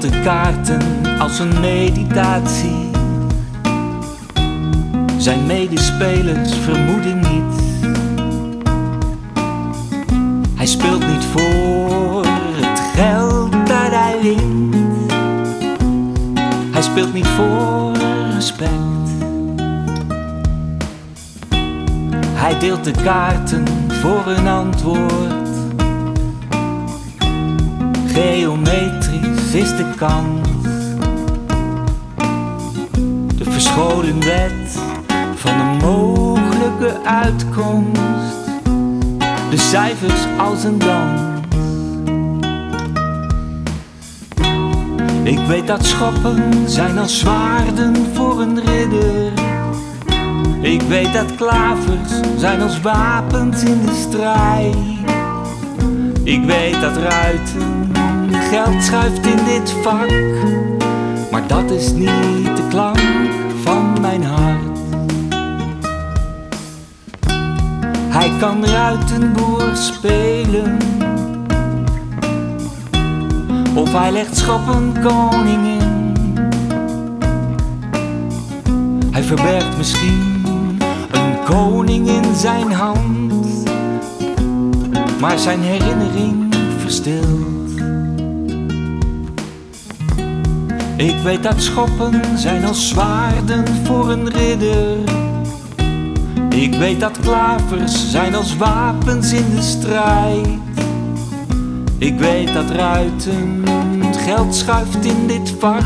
de kaarten als een meditatie. Zijn medespelers vermoeden niet. Hij speelt niet voor het geld dat hij wint. Hij speelt niet voor respect. Hij deelt de kaarten voor een antwoord. Geometrisch is de kans. De verscholen wet van een mogelijke uitkomst. De cijfers als een dans. Ik weet dat schoppen zijn als zwaarden voor een ridder. Ik weet dat klavers zijn als wapens in de strijd. Ik weet dat ruiten geld schuift in dit vak. Maar dat is niet de klank van mijn hart. Hij kan ruitenboer spelen. Of hij legt schoppen koning in. Hij verbergt misschien een koning in zijn hand. Maar zijn herinnering verstilt. Ik weet dat schoppen zijn als zwaarden voor een ridder. Ik weet dat klavers zijn als wapens in de strijd. Ik weet dat ruiten geld schuift in dit vak.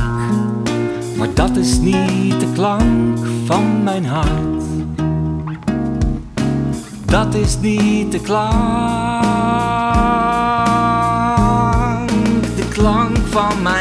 Maar dat is niet de klank van mijn hart. Dat is niet de klank, de klank van mijn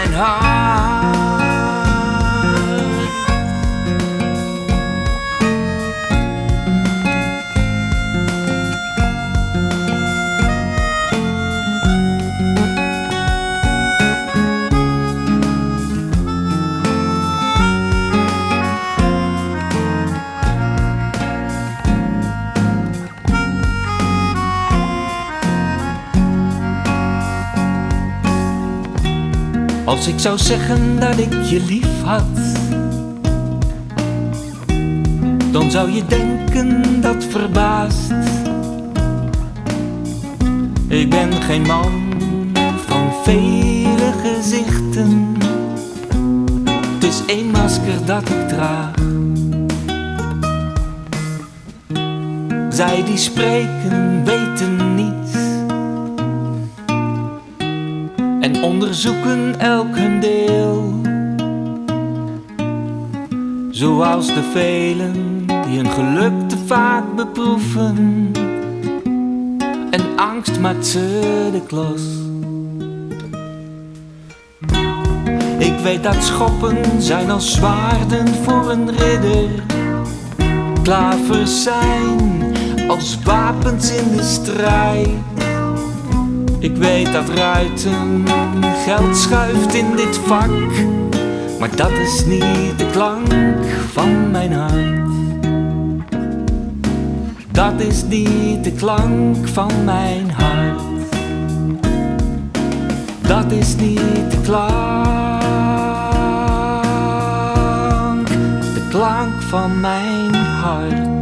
Als ik zou zeggen dat ik je lief had, dan zou je denken dat verbaast. Ik ben geen man van vele gezichten, het is één masker dat ik draag. Zij die spreken weten niets en onderzoeken elk hun deel. Zoals de velen die hun geluk te vaak beproeven. En angst maakt ze de klos. Ik weet dat schoppen zijn als zwaarden voor een ridder. Klavers zijn als wapens in de strijd. Ik weet dat ruiten geld schuift in dit vak, maar dat is niet de klank van mijn hart. Dat is niet de klank van mijn hart. Dat is niet de klank, de klank van mijn hart.